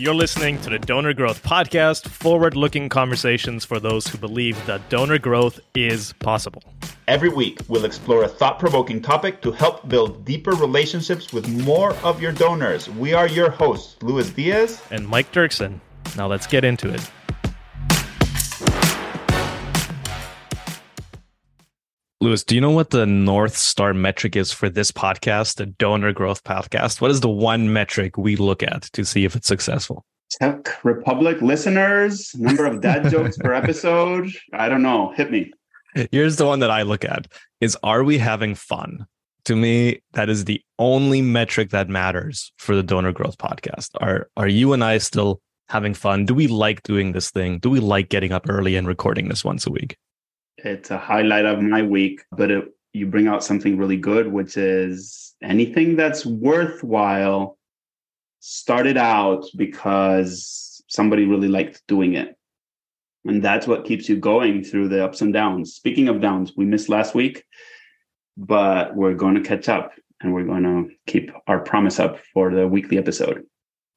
You're listening to the Donor Growth Podcast, forward looking conversations for those who believe that donor growth is possible. Every week, we'll explore a thought provoking topic to help build deeper relationships with more of your donors. We are your hosts, Louis Diez and Mike Duerksen. Now let's get into it. Louis, do you know what the North Star metric is for this podcast, the Donor Growth Podcast? What is the one metric we look at to see if it's successful? Tech Republic listeners, number of dad jokes per episode. I don't know. Hit me. Here's the one that I look at is are we having fun? To me, that is the only metric that matters for the Donor Growth Podcast. Are are you and I still having fun? Do we like doing this thing? Do we like getting up early and recording this once a week? It's a highlight of my week, but it, you bring out something really good, which is anything that's worthwhile started out because somebody really liked doing it. And that's what keeps you going through the ups and downs. Speaking of downs, we missed last week, but we're going to catch up and we're going to keep our promise up for the weekly episode.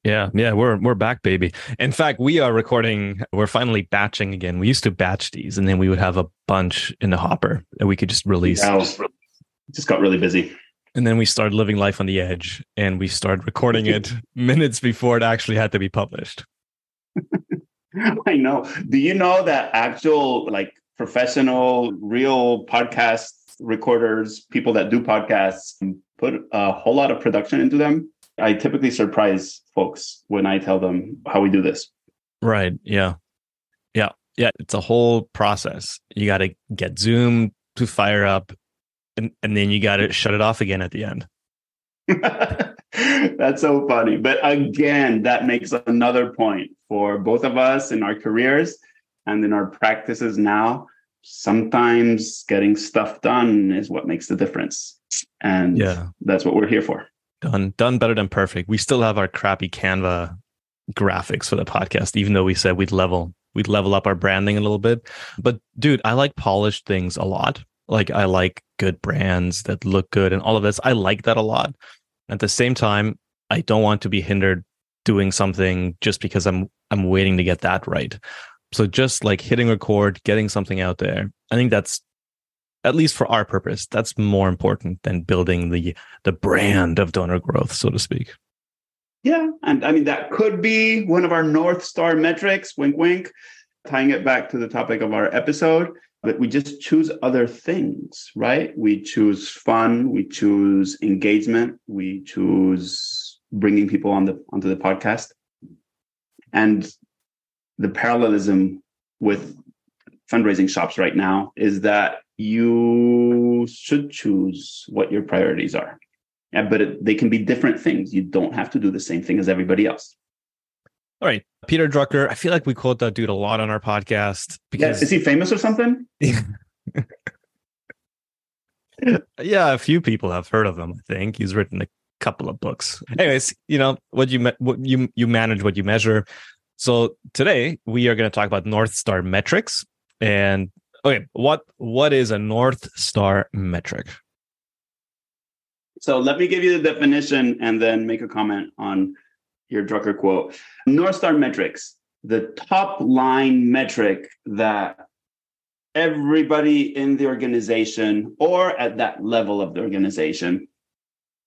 Yeah, yeah, we're we're back, baby. In fact, we are recording. We're finally batching again. We used to batch these, and then we would have a bunch in the hopper that we could just release. Yeah, just got really busy. And then we started living life on the edge, and we started recording it minutes before it actually had to be published. I know. Do you know that actual like professional, real podcast recorders, people that do podcasts, put a whole lot of production into them? I typically surprise folks when I tell them how we do this. Right. Yeah. Yeah. Yeah. It's a whole process. You got to get Zoom to fire up and, and then you got to shut it off again at the end. That's so funny. But again, that makes another point for both of us in our careers and in our practices now. Sometimes getting stuff done is what makes the difference. And yeah. that's what we're here for done done better than perfect. We still have our crappy Canva graphics for the podcast, even though we said we'd level we'd level up our branding a little bit. But dude, I like polished things a lot. Like I like good brands that look good and all of this. I like that a lot. At the same time, I don't want to be hindered doing something just because I'm I'm waiting to get that right. So just like hitting record, getting something out there. I think that's at least for our purpose, that's more important than building the the brand of donor growth, so to speak. Yeah, and I mean that could be one of our north star metrics. Wink, wink. Tying it back to the topic of our episode, but we just choose other things, right? We choose fun, we choose engagement, we choose bringing people on the onto the podcast, and the parallelism with fundraising shops right now is that you should choose what your priorities are. Yeah, but it, they can be different things. You don't have to do the same thing as everybody else. All right. Peter Drucker, I feel like we quote that dude a lot on our podcast. Because... Yeah, is he famous or something? yeah, a few people have heard of him, I think. He's written a couple of books. Anyways, you know, what you what you you manage what you measure. So today we are going to talk about North Star metrics and Okay, what what is a North Star metric? So let me give you the definition and then make a comment on your Drucker quote. North Star metrics, the top line metric that everybody in the organization or at that level of the organization.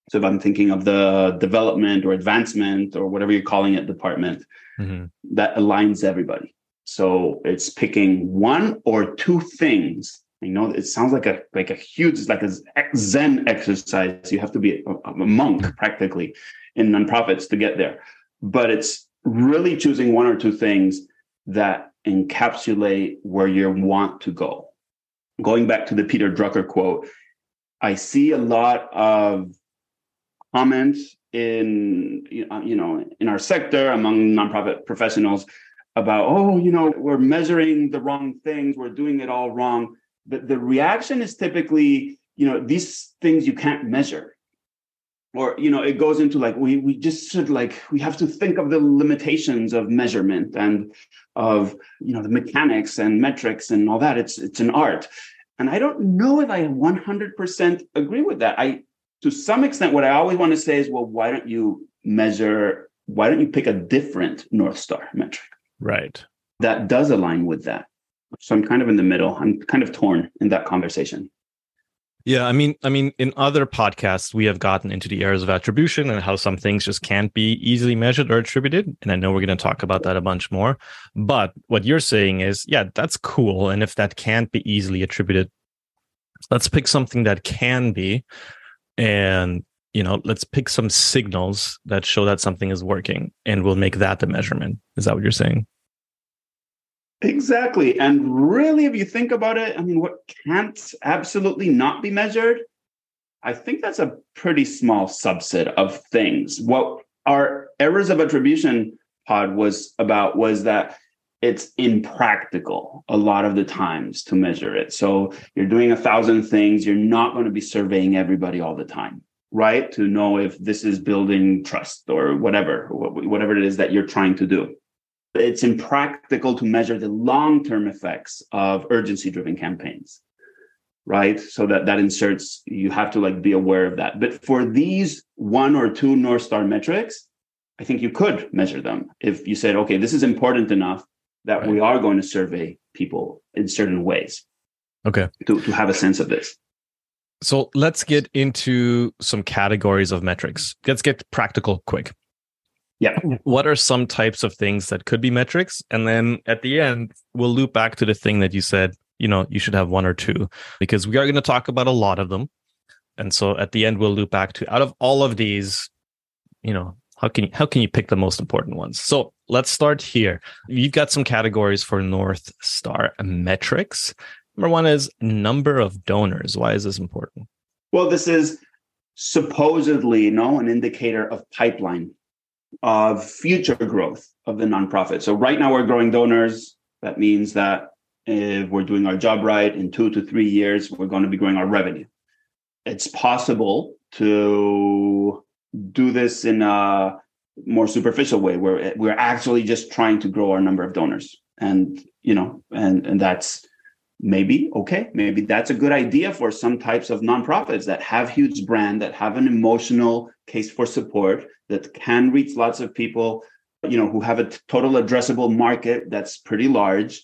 So if I'm thinking of the development or advancement or whatever you're calling it department, mm-hmm. that aligns everybody. So it's picking one or two things. You know, it sounds like a like a huge like a Zen exercise. You have to be a, a monk practically in nonprofits to get there. But it's really choosing one or two things that encapsulate where you want to go. Going back to the Peter Drucker quote, I see a lot of comments in you know in our sector among nonprofit professionals about, oh, you know, we're measuring the wrong things, we're doing it all wrong. The, the reaction is typically, you know, these things you can't measure. Or, you know, it goes into like, we, we just should like, we have to think of the limitations of measurement and of, you know, the mechanics and metrics and all that. It's, it's an art. And I don't know if I 100% agree with that. I, to some extent, what I always want to say is, well, why don't you measure why don't you pick a different North Star metric? Right. That does align with that. So I'm kind of in the middle. I'm kind of torn in that conversation. Yeah, I mean, I mean, in other podcasts, we have gotten into the areas of attribution and how some things just can't be easily measured or attributed. And I know we're going to talk about that a bunch more. But what you're saying is, yeah, that's cool. And if that can't be easily attributed, let's pick something that can be, and you know, let's pick some signals that show that something is working, and we'll make that the measurement. Is that what you're saying? Exactly. And really, if you think about it, I mean, what can't absolutely not be measured? I think that's a pretty small subset of things. What our errors of attribution pod was about was that it's impractical a lot of the times to measure it. So you're doing a thousand things, you're not going to be surveying everybody all the time, right? To know if this is building trust or whatever, whatever it is that you're trying to do. It's impractical to measure the long-term effects of urgency-driven campaigns right? So that that inserts you have to like be aware of that. But for these one or two north star metrics i think you could measure them. If you said okay this is important enough that right. we are going to survey people in certain ways. Okay. To, to have a sense of this so let's get into some categories of metrics let's get practical quick yeah. What are some types of things that could be metrics? And then at the end, we'll loop back to the thing that you said, you know, you should have one or two because we are going to talk about a lot of them. And so at the end, we'll loop back to out of all of these, you know, how can you, how can you pick the most important ones? So let's start here. You've got some categories for North Star metrics. Number one is number of donors. Why is this important? Well, this is supposedly you know an indicator of pipeline of future growth of the nonprofit. So right now we're growing donors. That means that if we're doing our job right in two to three years, we're going to be growing our revenue. It's possible to do this in a more superficial way where we're actually just trying to grow our number of donors. And, you know, and, and that's maybe okay maybe that's a good idea for some types of nonprofits that have huge brand that have an emotional case for support that can reach lots of people you know who have a total addressable market that's pretty large.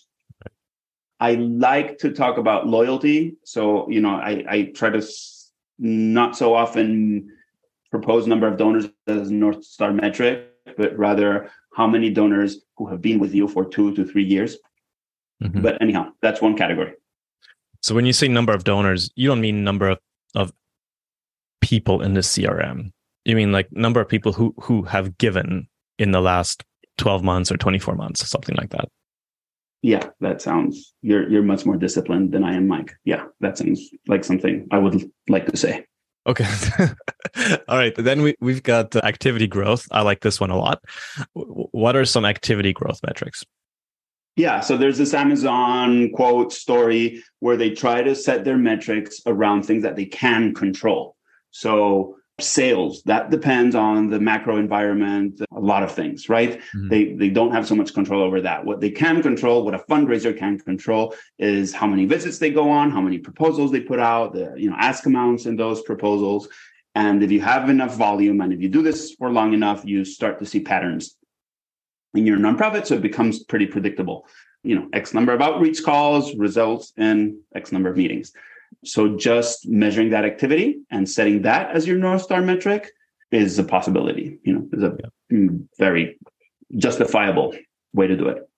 I like to talk about loyalty so you know i i try to not so often propose number of donors as north star metric but rather how many donors who have been with you for two to three years Mm-hmm. But anyhow, that's one category. So when you say number of donors, you don't mean number of, of people in the CRM. You mean like number of people who who have given in the last 12 months or 24 months, something like that. Yeah, that sounds you're you're much more disciplined than I am, Mike. Yeah, that sounds like something I would like to say. Okay. All right. Then we, we've got activity growth. I like this one a lot. What are some activity growth metrics? Yeah, so there's this Amazon quote story where they try to set their metrics around things that they can control. So sales that depends on the macro environment a lot of things right mm-hmm. they they don't have so much control over that what they can control what a fundraiser can control is how many visits they go on how many proposals they put out the you know ask amounts in those proposals and if you have enough volume and if you do this for long enough you start to see patterns in your nonprofit. So it becomes pretty predictable. You know, X number of outreach calls results in X number of meetings. So just measuring that activity and setting that as your North Star metric is a possibility, you know, is a yeah. Mm, very justifiable way to do it.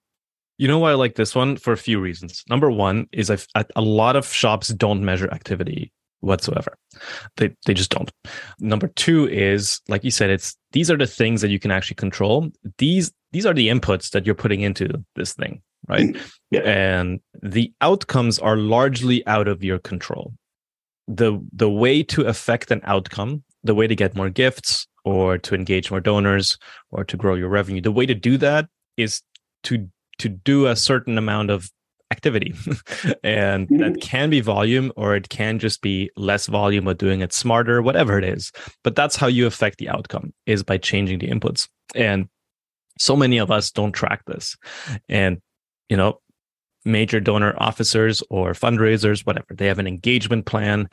You know why I like this one for a few reasons. Number one is I've, a lot of shops don't measure activity whatsoever. They they just don't. Number two is like you said, it's these are the things that you can actually control. These these are the inputs that you're putting into this thing, right? Yeah. And the outcomes are largely out of your control. The the way to affect an outcome, the way to get more gifts or to engage more donors or to grow your revenue, the way to do that is to to do a certain amount of activity and that mm-hmm. can be volume or it can just be less volume but doing it smarter whatever it is but that's how you affect the outcome is by changing the inputs and so many of us don't track this and you know major donor officers or fundraisers whatever they have an engagement plan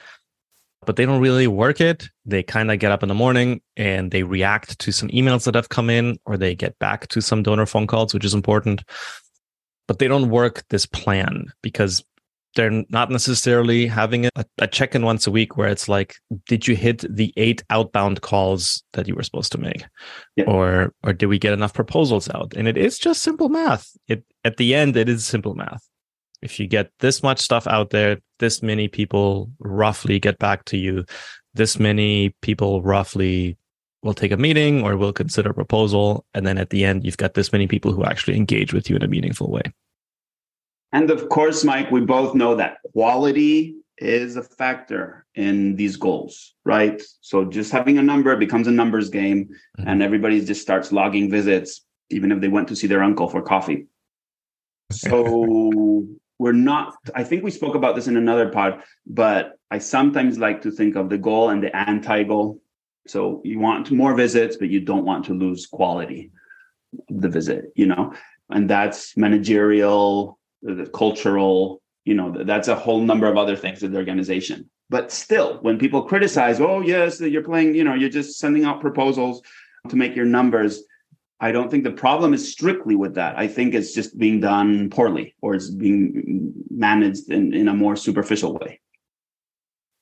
but they don't really work it. They kind of get up in the morning and they react to some emails that have come in, or they get back to some donor phone calls, which is important. But they don't work this plan because they're not necessarily having a, a check in once a week where it's like, did you hit the eight outbound calls that you were supposed to make? Yeah. Or or did we get enough proposals out? And it is just simple math. It at the end, it is simple math if you get this much stuff out there, this many people roughly get back to you, this many people roughly will take a meeting or will consider a proposal. And then at the end, you've got this many people who actually engage with you in a meaningful way. And of course, Mike, we both know that quality is a factor in these goals, right? So just having a number becomes a numbers game, mm-hmm. and everybody just starts logging visits, even if they went to see their uncle for coffee. So we're not i think we spoke about this in another pod but i sometimes like to think of the goal and the anti-goal so you want more visits but you don't want to lose quality of the visit you know and that's managerial the cultural you know that's a whole number of other things in the organization but still when people criticize oh yes you're playing you know you're just sending out proposals to make your numbers I don't think the problem is strictly with that. I think it's just being done poorly or it's being managed in, in a more superficial way.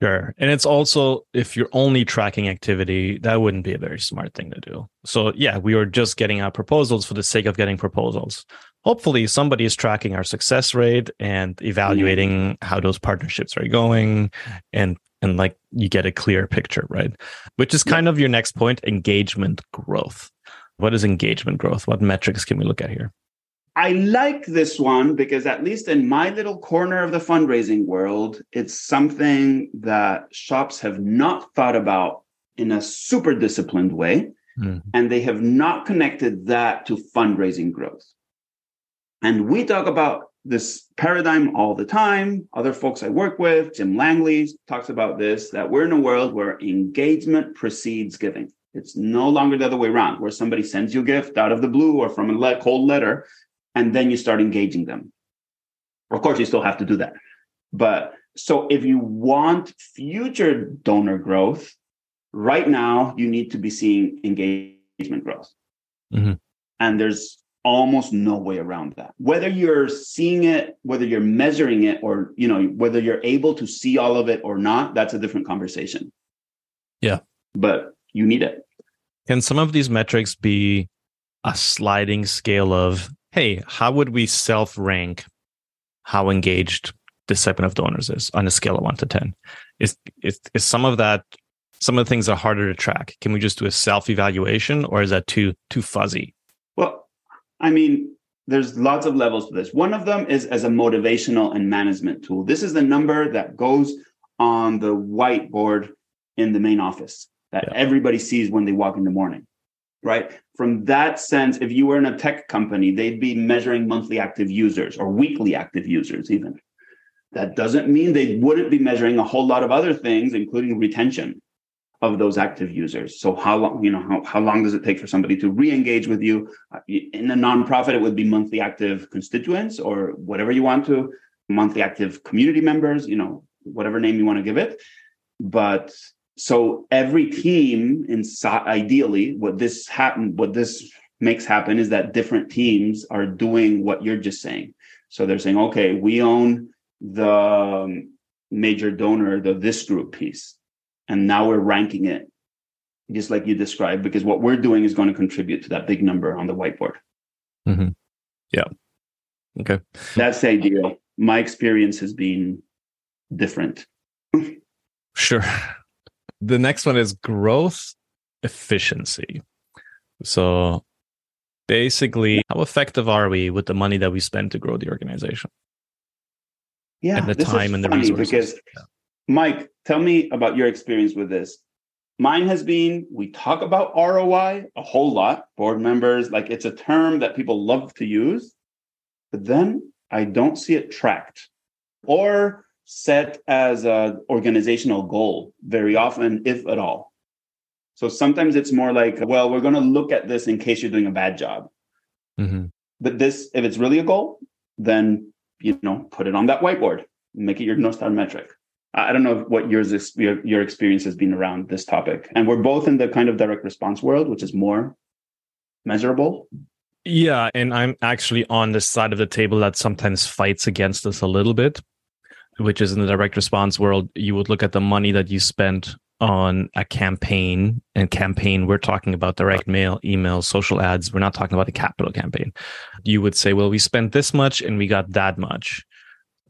Sure. And it's also, if you're only tracking activity, that wouldn't be a very smart thing to do. So, yeah, we were just getting out proposals for the sake of getting proposals. Hopefully, somebody is tracking our success rate and evaluating mm-hmm. how those partnerships are going and and like you get a clear picture, right? Which is kind yeah. of your next point engagement growth. What is engagement growth? What metrics can we look at here? I like this one because, at least in my little corner of the fundraising world, it's something that shops have not thought about in a super disciplined way. Mm-hmm. And they have not connected that to fundraising growth. And we talk about this paradigm all the time. Other folks I work with, Jim Langley talks about this that we're in a world where engagement precedes giving. It's no longer the other way around, where somebody sends you a gift out of the blue or from a cold letter, and then you start engaging them. Of course, you still have to do that. But so if you want future donor growth, right now you need to be seeing engagement growth. Mm-hmm. And there's almost no way around that. Whether you're seeing it, whether you're measuring it, or you know, whether you're able to see all of it or not, that's a different conversation. Yeah. But you need it. Can some of these metrics be a sliding scale of, hey, how would we self rank how engaged this segment of donors is on a scale of one to 10? Is, is, is some of that, some of the things are harder to track? Can we just do a self evaluation or is that too, too fuzzy? I mean, there's lots of levels to this. One of them is as a motivational and management tool. This is the number that goes on the whiteboard in the main office that yeah. everybody sees when they walk in the morning right from that sense if you were in a tech company they'd be measuring monthly active users or weekly active users even that doesn't mean they wouldn't be measuring a whole lot of other things including retention of those active users. So how long you know how, how long does it take for somebody to re-engage with you? Uh, in a nonprofit it would be monthly active constituents or whatever you want to monthly active community members you know whatever name you want to give it. But so every team inside ideally what this happen what this makes happen is that different teams are doing what you're just saying. So they're saying okay we own the um, major donor the this group piece and now we're ranking it just like you described because what we're doing is going to contribute to that big number on the whiteboard mm-hmm. yeah okay that's the ideal my experience has been different sure the next one is growth efficiency. So basically, how effective are we with the money that we spend to grow the organization? Yeah, and the time and the resources. Because, yeah. Mike, tell me about your experience with this. Mine has been we talk about ROI a whole lot, board members, like it's a term that people love to use, but then I don't see it tracked. Or set as an organizational goal very often, if at all. So sometimes it's more like, well, we're going to look at this in case you're doing a bad job. Mm-hmm. But this, if it's really a goal, then you know, put it on that whiteboard, make it your North Star metric. I don't know what yours is, your, your experience has been around this topic. And we're both in the kind of direct response world, which is more measurable. Yeah. And I'm actually on the side of the table that sometimes fights against us a little bit, which is in the direct response world. You would look at the money that you spent on a campaign and campaign we're talking about direct mail email social ads we're not talking about a capital campaign you would say well we spent this much and we got that much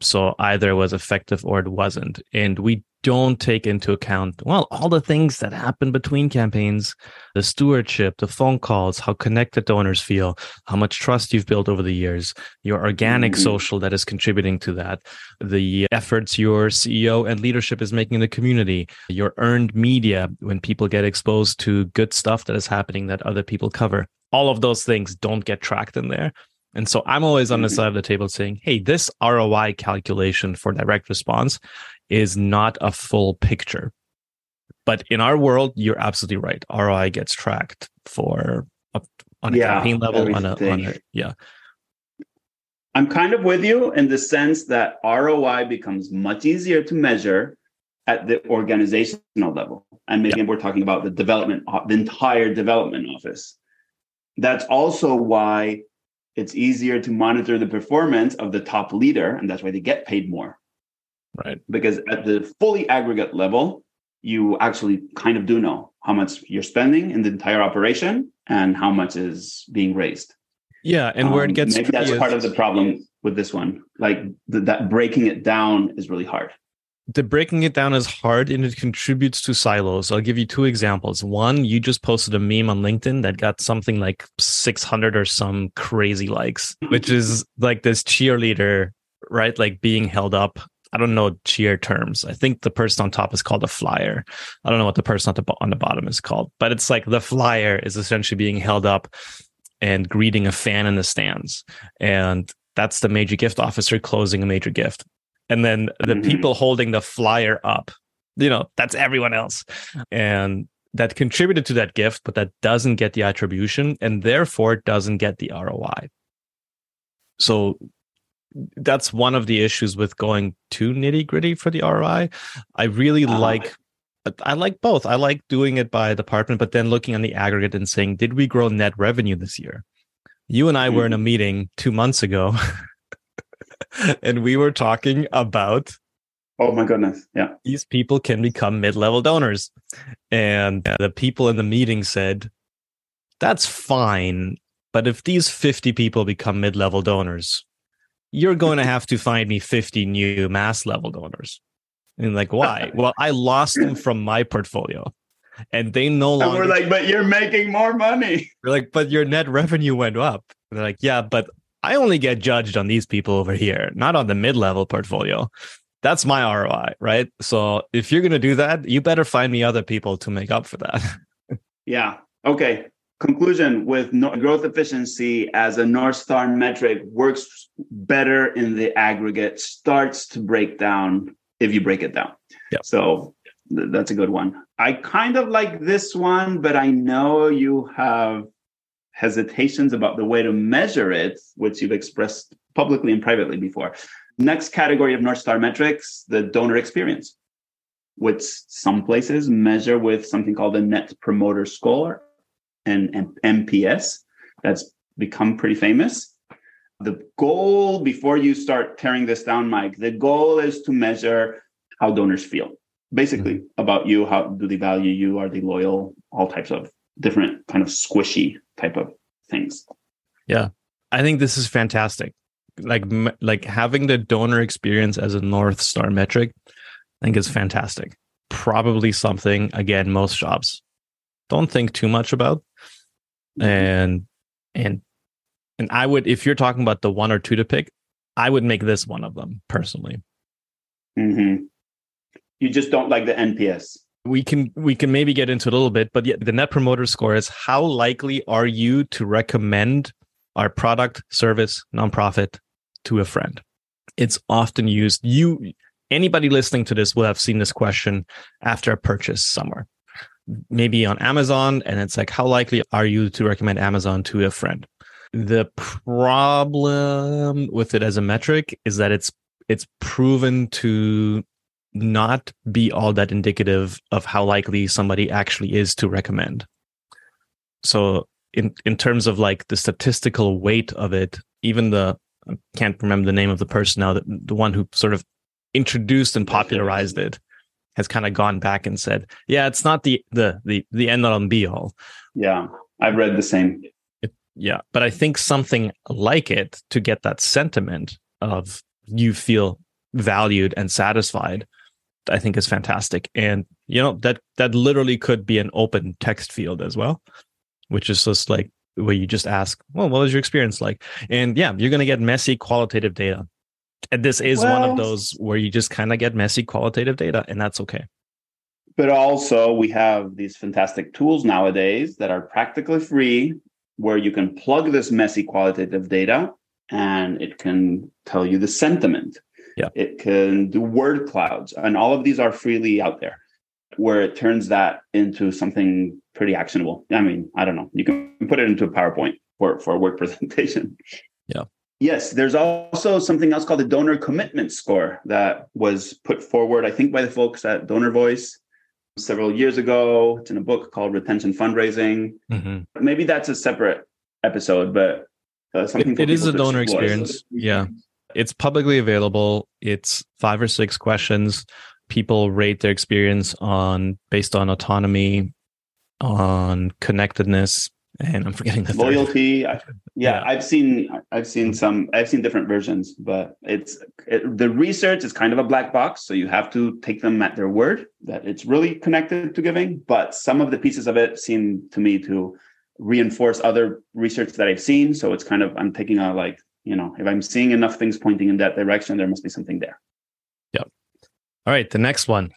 so either it was effective or it wasn't. And we don't take into account, well, all the things that happen between campaigns, the stewardship, the phone calls, how connected donors feel, how much trust you've built over the years, your organic mm-hmm. social that is contributing to that, the efforts your CEO and leadership is making in the community, your earned media when people get exposed to good stuff that is happening that other people cover. All of those things don't get tracked in there. And so I'm always on the mm-hmm. side of the table saying, hey, this ROI calculation for direct response is not a full picture. But in our world, you're absolutely right. ROI gets tracked for on a yeah, campaign level, on a, on a, yeah. I'm kind of with you in the sense that ROI becomes much easier to measure at the organizational level. And maybe yeah. we're talking about the development, the entire development office. That's also why it's easier to monitor the performance of the top leader and that's why they get paid more. Right. Because at the fully aggregate level you actually kind of do know how much you're spending in the entire operation and how much is being raised. Yeah and where it um, gets maybe that's part of the problem with this one. Like th- that breaking it down is really hard the breaking it down is hard and it contributes to silos. I'll give you two examples. One, you just posted a meme on LinkedIn that got something like 600 or some crazy likes, which is like this cheerleader, right? Like being held up. I don't know cheer terms. I think the person on top is called a flyer. I don't know what the person on the, on the bottom is called, but it's like the flyer is essentially being held up and greeting a fan in the stands. And that's the major gift officer closing a major gift and then the mm-hmm. people holding the flyer up you know that's everyone else and that contributed to that gift but that doesn't get the attribution and therefore doesn't get the roi so that's one of the issues with going too nitty gritty for the roi i really uh, like i like both i like doing it by department but then looking on the aggregate and saying did we grow net revenue this year you and i mm-hmm. were in a mm-hmm. meeting two months ago and we were talking about oh my goodness yeah. these people can become mid-level donors. And the people in the meeting said that's fine but if these 50 people become mid-level donors you're going to have to find me 50 new mass level donors. And like why? Well i lost them from my portfolio and they no longer and we're like but you're making more money. We're like but your net revenue went up. And they're like yeah but I only get judged on these people over here, not on the mid level portfolio. That's my ROI, right? So if you're going to do that, you better find me other people to make up for that. yeah. Okay. Conclusion with no- growth efficiency as a North Star metric works better in the aggregate, starts to break down if you break it down. Yeah. So th- that's a good one. I kind of like this one, but I know you have hesitations about the way to measure it, which you've expressed publicly and privately before. Next category of North Star metrics, the donor experience, which some places measure with something called the Net Promoter Score and, and NPS. That's become pretty famous. The goal, before you start tearing this down, Mike, the goal is to measure how donors feel. Basically, mm-hmm. about you, how do they value you? Are they loyal? All types of different kind of squishy type of things. Yeah. I think this is fantastic. Like like having the donor experience as a north star metric, I think is fantastic. Probably something again most jobs don't think too much about. Mm-hmm. And and and I would if you're talking about the one or two to pick, I would make this one of them personally. Mm-hmm. You just don't like the NPS we can we can maybe get into a little bit but the net promoter score is how likely are you to recommend our product service nonprofit to a friend? It's often used you anybody listening to this will have seen this question after a purchase somewhere maybe on amazon and it's like how likely are you to recommend amazon to a friend? The problem with it as a metric is that it's it's proven to not be all that indicative of how likely somebody actually is to recommend. So in in terms of like the statistical weight of it, even the I can't remember the name of the person now, the, the one who sort of introduced and popularized it has kind of gone back and said, yeah, it's not the the the the end all and be all. Yeah, I've read the same. It, yeah, but I think something like it to get that sentiment of you feel valued and satisfied I think is fantastic. And you know that that literally could be an open text field as well, which is just like where you just ask, "Well, what was your experience like?" And yeah, you're going to get messy qualitative data. And this is well, one of those where you just kind of get messy qualitative data, and that's okay. But also, we have these fantastic tools nowadays that are practically free, where you can plug this messy qualitative data, and it can tell you the sentiment yeah. It can do word clouds, and all of these are freely out there where it turns that into something pretty actionable. I mean, I don't know. You can put it into a PowerPoint for, for a work presentation. Yeah. Yes, there's also something else called the donor commitment score that was put forward, I think, by the folks at Donor Voice several years ago. It's in a book called Retention Fundraising. Mm-hmm. Maybe that's a separate episode, but uh, something it, it is a donor explore. experience. So yeah. It's publicly available. It's five or six questions. People rate their experience on based on autonomy, on connectedness, and I'm forgetting the loyalty. yeah, yeah, I've seen I've seen some I've seen different versions, but it's it, the research is kind of a black box, so you have to take them at their word that it's really connected to giving. But some of the pieces of it seem to me to reinforce other research that I've seen. So it's kind of I'm taking a like you know if i'm seeing enough things pointing in that direction there must be something there. Yep. All right the next one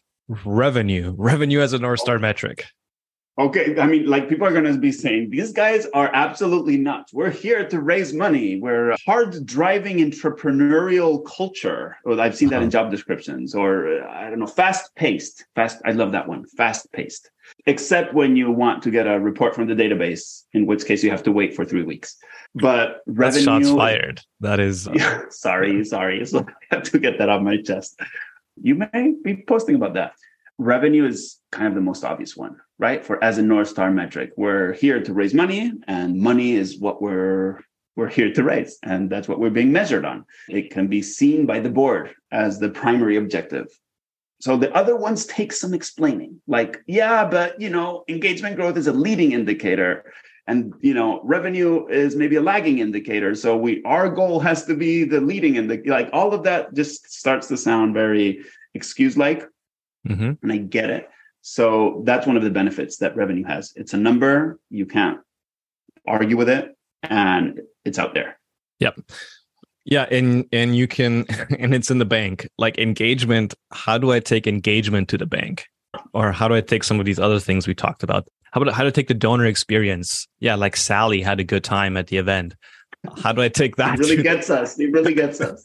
revenue revenue as a north star metric. Okay i mean like people are going to be saying these guys are absolutely nuts. We're here to raise money. We're hard driving entrepreneurial culture. Well, i've seen that uh-huh. in job descriptions or i don't know fast paced. Fast i love that one fast paced except when you want to get a report from the database in which case you have to wait for three weeks but revenue That's shots fired. That is uh... sorry, sorry. So I have to get that off my chest. You may be posting about that. Revenue is kind of the most obvious one, right? For as a North Star metric, we're here to raise money, and money is what we're we're here to raise, and that's what we're being measured on. It can be seen by the board as the primary objective. So the other ones take some explaining, like, yeah, but you know, engagement growth is a leading indicator and you know revenue is maybe a lagging indicator. So we our goal has to be the leading indicator like all of that just starts to sound very excuse like mm-hmm. and i get it. So that's one of the benefits that revenue has. It's a number. You can't argue with it and it's out there. Yep yeah and and you can and it's in the bank like engagement how do i take engagement to the bank or how do i take some of these other things we talked about how about how to take the donor experience? Yeah, like Sally had a good time at the event. How do I take that? It really to- gets us. It really gets us.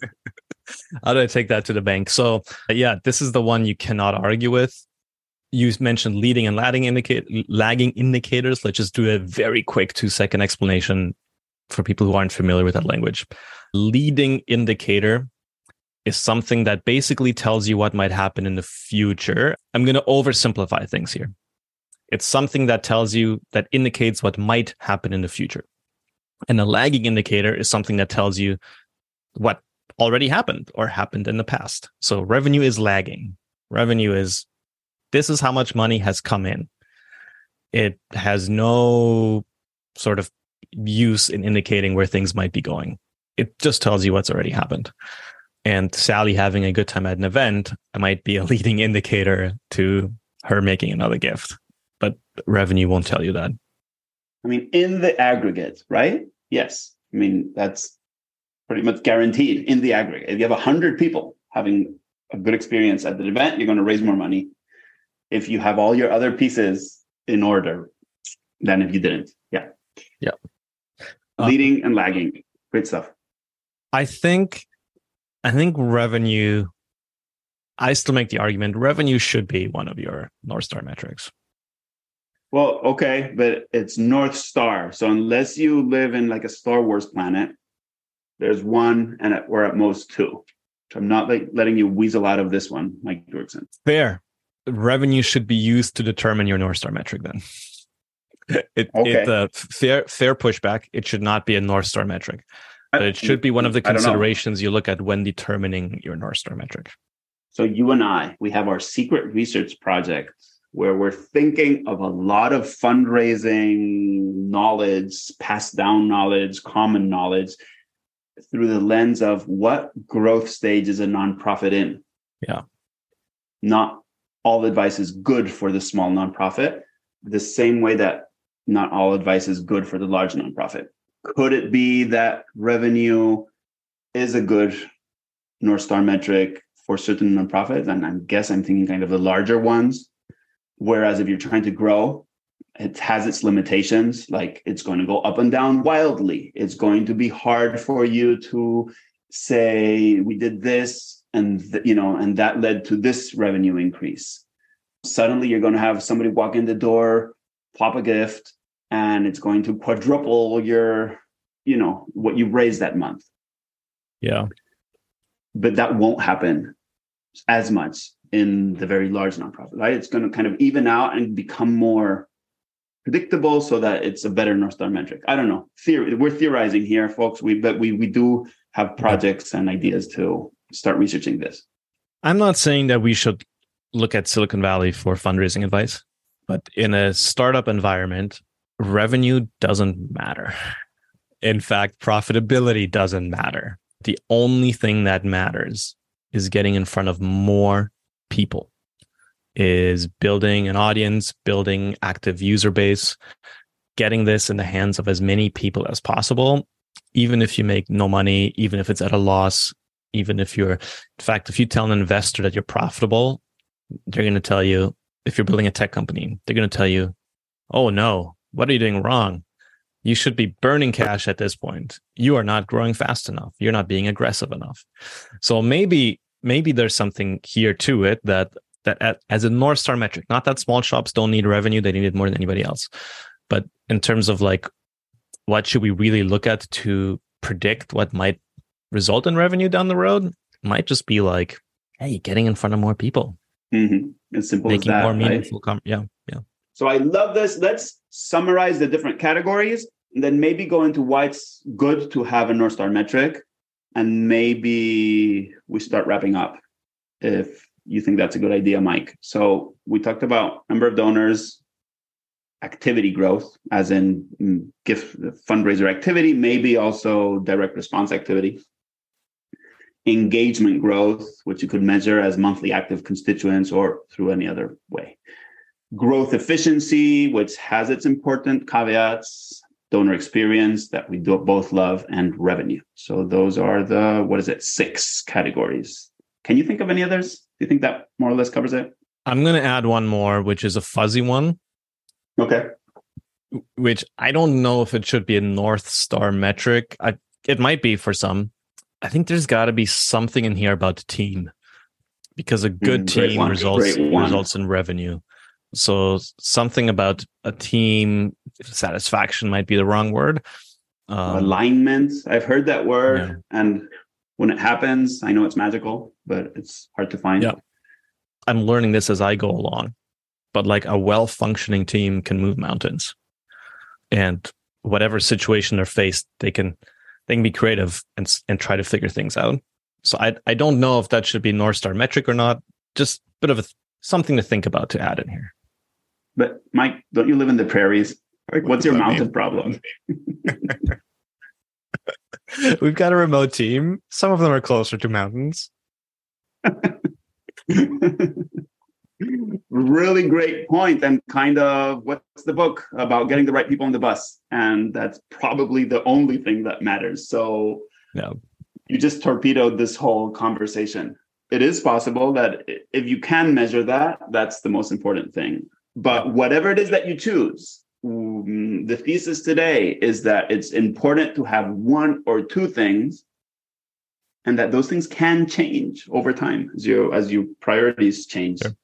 how do I take that to the bank? So yeah, this is the one you cannot argue with. You mentioned leading and lagging indicate lagging indicators. Let's just do a very quick two second explanation for people who aren't familiar with that language. Leading indicator is something that basically tells you what might happen in the future. I'm going to oversimplify things here. It's something that tells you that indicates what might happen in the future. And a lagging indicator is something that tells you what already happened or happened in the past. So revenue is lagging. Revenue is this is how much money has come in. It has no sort of use in indicating where things might be going. It just tells you what's already happened. And Sally having a good time at an event might be a leading indicator to her making another gift but revenue won't tell you that. I mean, in the aggregate, right? Yes. I mean, that's pretty much guaranteed in the aggregate. If you have 100 people having a good experience at the event, you're going to raise more money. If you have all your other pieces in order than if you didn't. Yeah. Yeah. Leading uh, and lagging. Great stuff. I think I think revenue I still make the argument revenue should be one of your North Star metrics. Well, okay, but it's North Star. So unless you live in like a Star Wars planet, there's one and at, or at most two. So I'm not like letting you weasel out of this one, Mike Duerksen. Fair. Revenue should be used to determine your North Star metric then. it, Okay. it uh, fair fair pushback. It should not be a North Star metric. But it should be one of the I don't know. considerations you look at when determining your North Star metric. So you and I, we have our secret research project where we're thinking of a lot of fundraising knowledge, passed down knowledge, common knowledge through the lens of what growth stage is a nonprofit in. Yeah. Not all advice is good for the small nonprofit, the same way that not all advice is good for the large nonprofit. Could it be that revenue is a good North Star metric for certain nonprofits? And I guess I'm thinking kind of the larger ones. Whereas if you're trying to grow, it has its limitations. Like it's going to go up and down wildly. It's going to be hard for you to say we did this and th- you know and that led to this revenue increase. Suddenly you're going to have somebody walk in the door, pop a gift, and it's going to quadruple your you know what you raised that month Yeah. but that won't happen as much in the very large nonprofit, right? It's going to kind of even out and become more predictable so that it's a better North Star metric. I don't know. Theory, we're theorizing here, folks. We but we we do have projects and ideas to start researching this. I'm not saying that we should look at Silicon Valley for fundraising advice, but in a startup environment, revenue doesn't matter. In fact, profitability doesn't matter. The only thing that matters is getting in front of more people, is building an audience, building active user base, getting this in the hands of as many people as possible, even if you make no money, even if it's at a loss, even if you're in fact, if you tell an investor that you're profitable, they're going to tell you, if you're building a tech company, they're going to tell you, oh no, what are you doing wrong? You should be burning cash at this point. You are not growing fast enough. You're not being aggressive enough. So maybe, maybe there's something here to it that, that as a North Star metric, not that small shops don't need revenue. They need it more than anybody else. But in terms of like, what should we really look at to predict what might result in revenue down the road? Might just be like, hey, getting in front of more people, Mhm. As simple making as that. more right? meaningful. Com- yeah, yeah. So I love this. Let's summarize the different categories and then maybe go into why it's good to have a North Star metric. And maybe we start wrapping up if you think that's a good idea, Mike. So we talked about number of donors, activity growth, as in mm, gift fundraiser activity, maybe also direct response activity. Engagement growth, which you could measure as monthly active constituents or through any other way growth efficiency, which has its important caveats, donor experience that we do both love, and revenue. So those are the what is it, six categories. Can you think of any others? Do you think that more or less covers it? I'm going to add one more, which is a fuzzy one, Okay. which I don't know if it should be a North Star metric. I, it might be for some. I think there's got to be something in here about the team because a good Mm, team one, results results in revenue. So something about a team satisfaction might be the wrong word. Um, Alignment. I've heard that word. yeah. And when it happens, I know it's magical, but it's hard to find. Yeah. I'm learning this as I go along, but like a well functioning team can move mountains, and whatever situation they're faced, they can they can be creative and and try to figure things out. So I I don't know if that should be North Star metric or not. Just a bit of a, something to think about to add in here. But Mike, don't you live in the prairies? Like, what's your What does that mountain mean? problem? We've got a remote team. Some of them are closer to mountains. really great point and kind of what's the book about getting the right people on the bus and that's probably the only thing that matters so Yeah. you just torpedoed this whole conversation it is possible that if you can measure that that's the most important thing but whatever it is that you choose mm, the thesis today is that it's important to have one or two things and that those things can change over time as you as your priorities change Sure.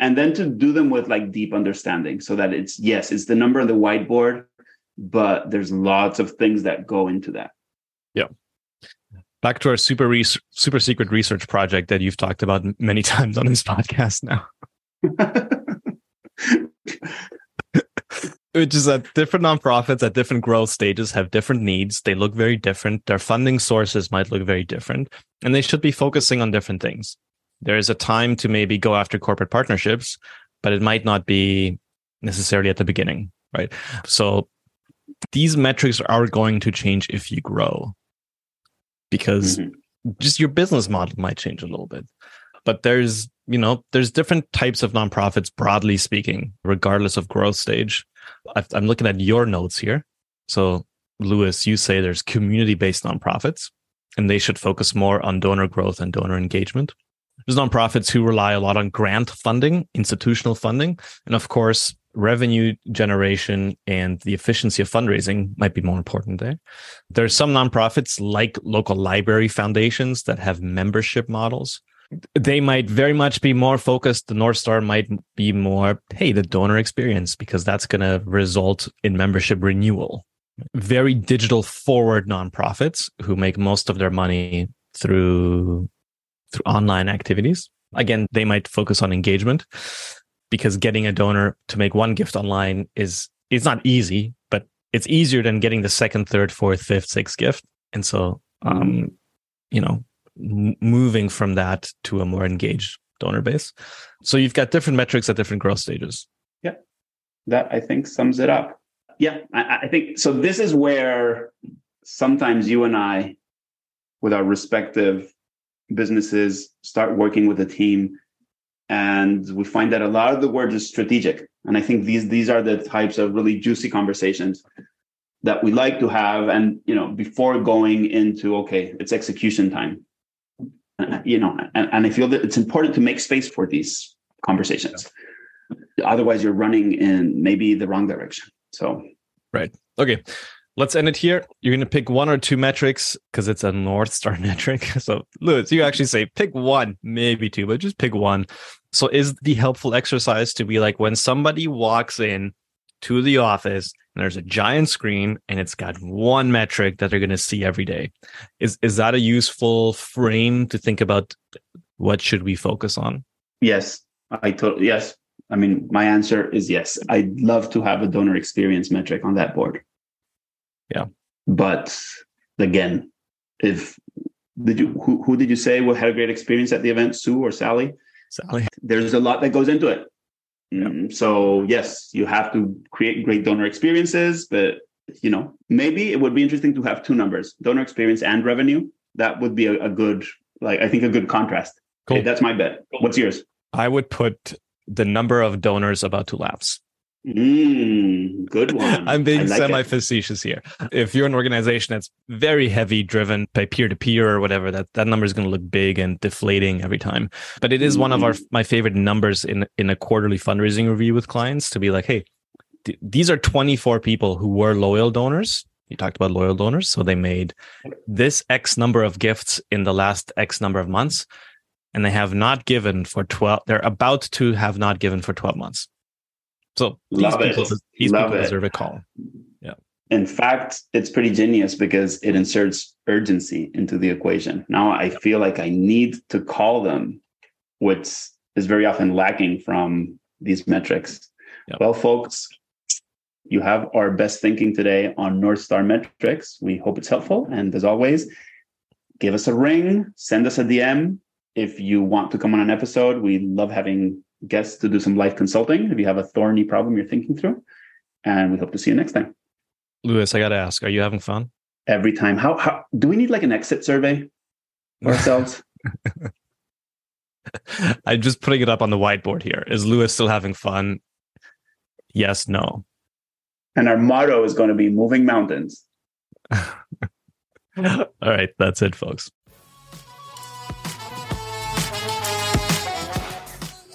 and then to do them with like deep understanding so that it's yes it's the number on the whiteboard but there's lots of things that go into that yeah Back to our super res- super secret research project that you've talked about many times on this podcast now. Which is that different nonprofits at different growth stages have different needs. They look very different. Their funding sources might look very different, and they should be focusing on different things. There is a time to maybe go after corporate partnerships, but it might not be necessarily at the beginning, right? So these metrics are going to change if you grow because mm-hmm. just your business model might change a little bit. But there's, you know, there's different types of nonprofits, broadly speaking, regardless of growth stage. I'm looking at your notes here. So, Louis, you say there's community based nonprofits and they should focus more on donor growth and donor engagement. There's nonprofits who rely a lot on grant funding, institutional funding, and of course, revenue generation and the efficiency of fundraising might be more important there. There are some nonprofits like local library foundations that have membership models. They might very much be more focused. The North Star might be more, hey, the donor experience, because that's going to result in membership renewal. Very digital forward nonprofits who make most of their money through through online activities. Again, they might focus on engagement because getting a donor to make one gift online is it's not easy, but it's easier than getting the second, third, fourth, fifth, sixth gift. And so, um, you know, moving from that to a more engaged donor base. So you've got different metrics at different growth stages. Yeah, that I think sums it up. Yeah, I, I think so. This is where sometimes you and I, with our respective businesses, start working with a team and we find that a lot of the word is strategic and i think these these are the types of really juicy conversations that we like to have and you know before going into okay it's execution time you know and, and i feel that it's important to make space for these conversations otherwise you're running in maybe the wrong direction so right okay let's end it here. You're going to pick one or two metrics because it's a North Star metric. So, Louis, you actually say pick one, maybe two, but just pick one. So, is the helpful exercise to be like when somebody walks in to the office and there's a giant screen and it's got one metric that they're going to see every day? Is is that a useful frame to think about? What should we focus on? Yes, I totally yes. I mean, my answer is yes. I'd love to have a donor experience metric on that board. Yeah. But again, if did you who, who did you say had a great experience at the event, Sue or Sally? Sally. There's a lot that goes into it. Yeah. Mm, so yes, you have to create great donor experiences, but you know, maybe it would be interesting to have two numbers, donor experience and revenue. That would be a, a good, like I think a good contrast. Cool. Okay, that's my bet. What's yours? I would put the number of donors about to lapse. Mm, good one. I'm being like semi facetious here. If you're an organization that's very heavy driven by peer to peer or whatever, that, that number is going to look big and deflating every time. But it is mm one of our mm. my favorite numbers in in a quarterly fundraising review with clients to be like, hey, th- these are 24 people who were loyal donors. You talked about loyal donors, so they made this X number of gifts in the last X number of months, and they have not given for 12. They're about to have not given for 12 months so these Love people, it. these people it. deserve a call. Yeah. In fact, it's pretty genius because it inserts urgency into the equation. Now I feel like I need to call them, which is very often lacking from these metrics. Yep. Well, folks, you have our best thinking today on North Star metrics. We hope it's helpful. And as always, give us a ring, send us a DM if you want to come on an episode. We love having guests to do some life consulting if you have a thorny problem you're thinking through. And we hope to see you next time. Louis, I got to ask, are you having fun? Every time. How, how do we need like an exit survey ourselves? I'm just putting it up on the whiteboard here. Is Louis still having fun? Yes, no. And our motto is going to be moving mountains. All right, that's it, folks.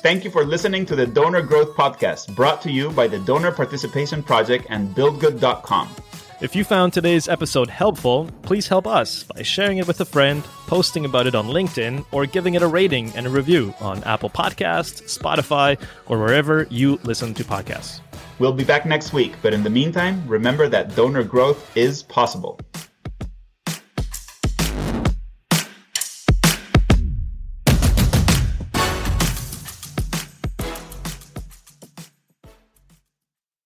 Thank you for listening to the Donor Growth Podcast, brought to you by the Donor Participation Project and BuildGood.com. If you found today's episode helpful, please help us by sharing it with a friend, posting about it on LinkedIn, or giving it a rating and a review on Apple Podcasts, Spotify, or wherever you listen to podcasts. We'll be back next week, but in the meantime, remember that donor growth is possible.